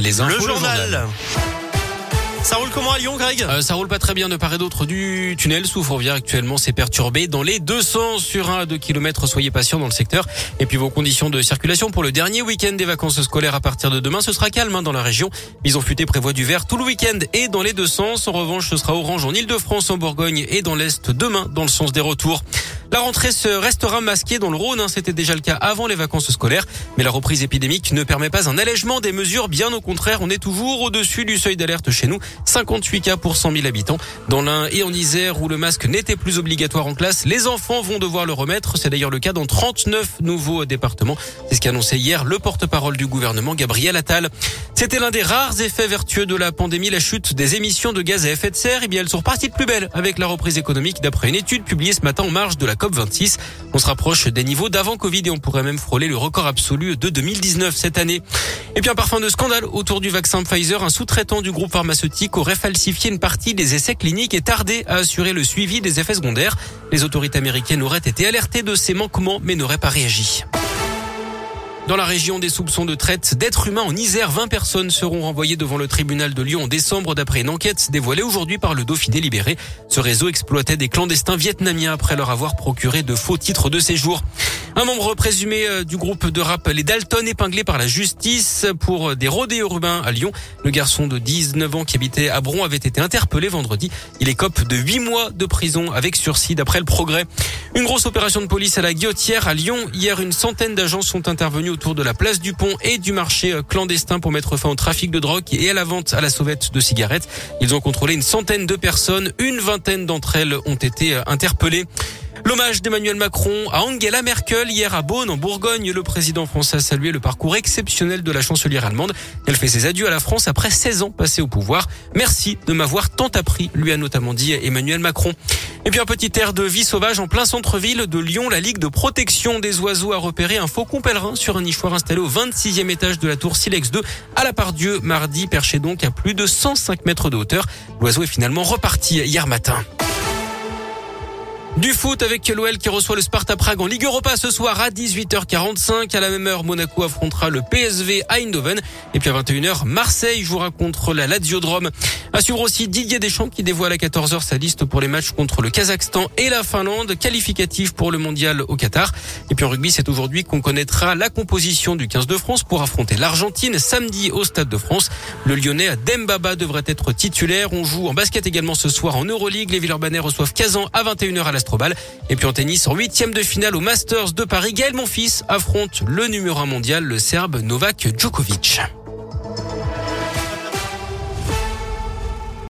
Les infos, le journal. Ça roule comment à Lyon, Greg? Euh, Ça roule pas très bien de part et d'autre du tunnel sous Fourvière. Actuellement, c'est perturbé dans les 200 sur 1 à 2 km. Soyez patients dans le secteur. Et puis vos conditions de circulation pour le dernier week-end des vacances scolaires à partir de demain, ce sera calme hein, dans la région. Bison futé prévoit du vert tout le week-end et dans les deux sens. En revanche, ce sera orange en Ile-de-France, en Bourgogne et dans l'Est demain dans le sens des retours. La rentrée se restera masquée dans le Rhône. Hein. C'était déjà le cas avant les vacances scolaires. Mais la reprise épidémique ne permet pas un allègement des mesures. Bien au contraire, on est toujours au-dessus du seuil d'alerte chez nous. 58 cas pour 100 000 habitants. Dans l'Ain et en Isère, où le masque n'était plus obligatoire en classe, les enfants vont devoir le remettre. C'est d'ailleurs le cas dans 39 nouveaux départements. C'est ce qu'a annoncé hier le porte-parole du gouvernement, Gabriel Attal. C'était l'un des rares effets vertueux de la pandémie, la chute des émissions de gaz à effet de serre. Eh bien, elles sont reparties de plus belle avec la reprise économique d'après une étude publiée ce matin en marge de la COP26. On se rapproche des niveaux d'avant Covid et on pourrait même frôler le record absolu de 2019 cette année. Et puis un parfum de scandale autour du vaccin Pfizer. Un sous-traitant du groupe pharmaceutique aurait falsifié une partie des essais cliniques et tardé à assurer le suivi des effets secondaires. Les autorités américaines auraient été alertées de ces manquements mais n'auraient pas réagi. Dans la région des soupçons de traite d'êtres humains en Isère, 20 personnes seront renvoyées devant le tribunal de Lyon en décembre d'après une enquête dévoilée aujourd'hui par le Dauphiné libéré. Ce réseau exploitait des clandestins vietnamiens après leur avoir procuré de faux titres de séjour. Un membre présumé euh, du groupe de rap Les Dalton épinglé par la justice pour des rodéos urbains à Lyon. Le garçon de 19 ans qui habitait à Bron avait été interpellé vendredi. Il écope de 8 mois de prison avec sursis d'après le progrès. Une grosse opération de police à la Guillotière à Lyon. Hier, une centaine d'agents sont intervenus autour de la place du pont et du marché euh, clandestin pour mettre fin au trafic de drogue et à la vente à la sauvette de cigarettes. Ils ont contrôlé une centaine de personnes. Une vingtaine d'entre elles ont été euh, interpellées. L'hommage d'Emmanuel Macron à Angela Merkel hier à Beaune en Bourgogne. Le président français a salué le parcours exceptionnel de la chancelière allemande. Elle fait ses adieux à la France après 16 ans passés au pouvoir. Merci de m'avoir tant appris, lui a notamment dit Emmanuel Macron. Et puis un petit air de vie sauvage en plein centre-ville de Lyon. La Ligue de protection des oiseaux a repéré un faucon pèlerin sur un nichoir installé au 26e étage de la tour Silex 2 à la part Dieu mardi, perché donc à plus de 105 mètres de hauteur. L'oiseau est finalement reparti hier matin. Du foot avec l'OL qui reçoit le Sparta Prague en Ligue Europa ce soir à 18h45. À la même heure, Monaco affrontera le PSV à Eindhoven. Et puis à 21h, Marseille jouera contre la Lazio Drome. À suivre aussi Didier Deschamps qui dévoile à 14h sa liste pour les matchs contre le Kazakhstan et la Finlande, qualificatif pour le mondial au Qatar. Et puis en rugby, c'est aujourd'hui qu'on connaîtra la composition du 15 de France pour affronter l'Argentine samedi au Stade de France. Le Lyonnais Dembaba devrait être titulaire. On joue en basket également ce soir en Euroleague. Les Villeurbanais reçoivent Kazan à 21h à la et puis en tennis, en huitième de finale au Masters de Paris, Gaël Monfils affronte le numéro un mondial, le Serbe Novak Djokovic.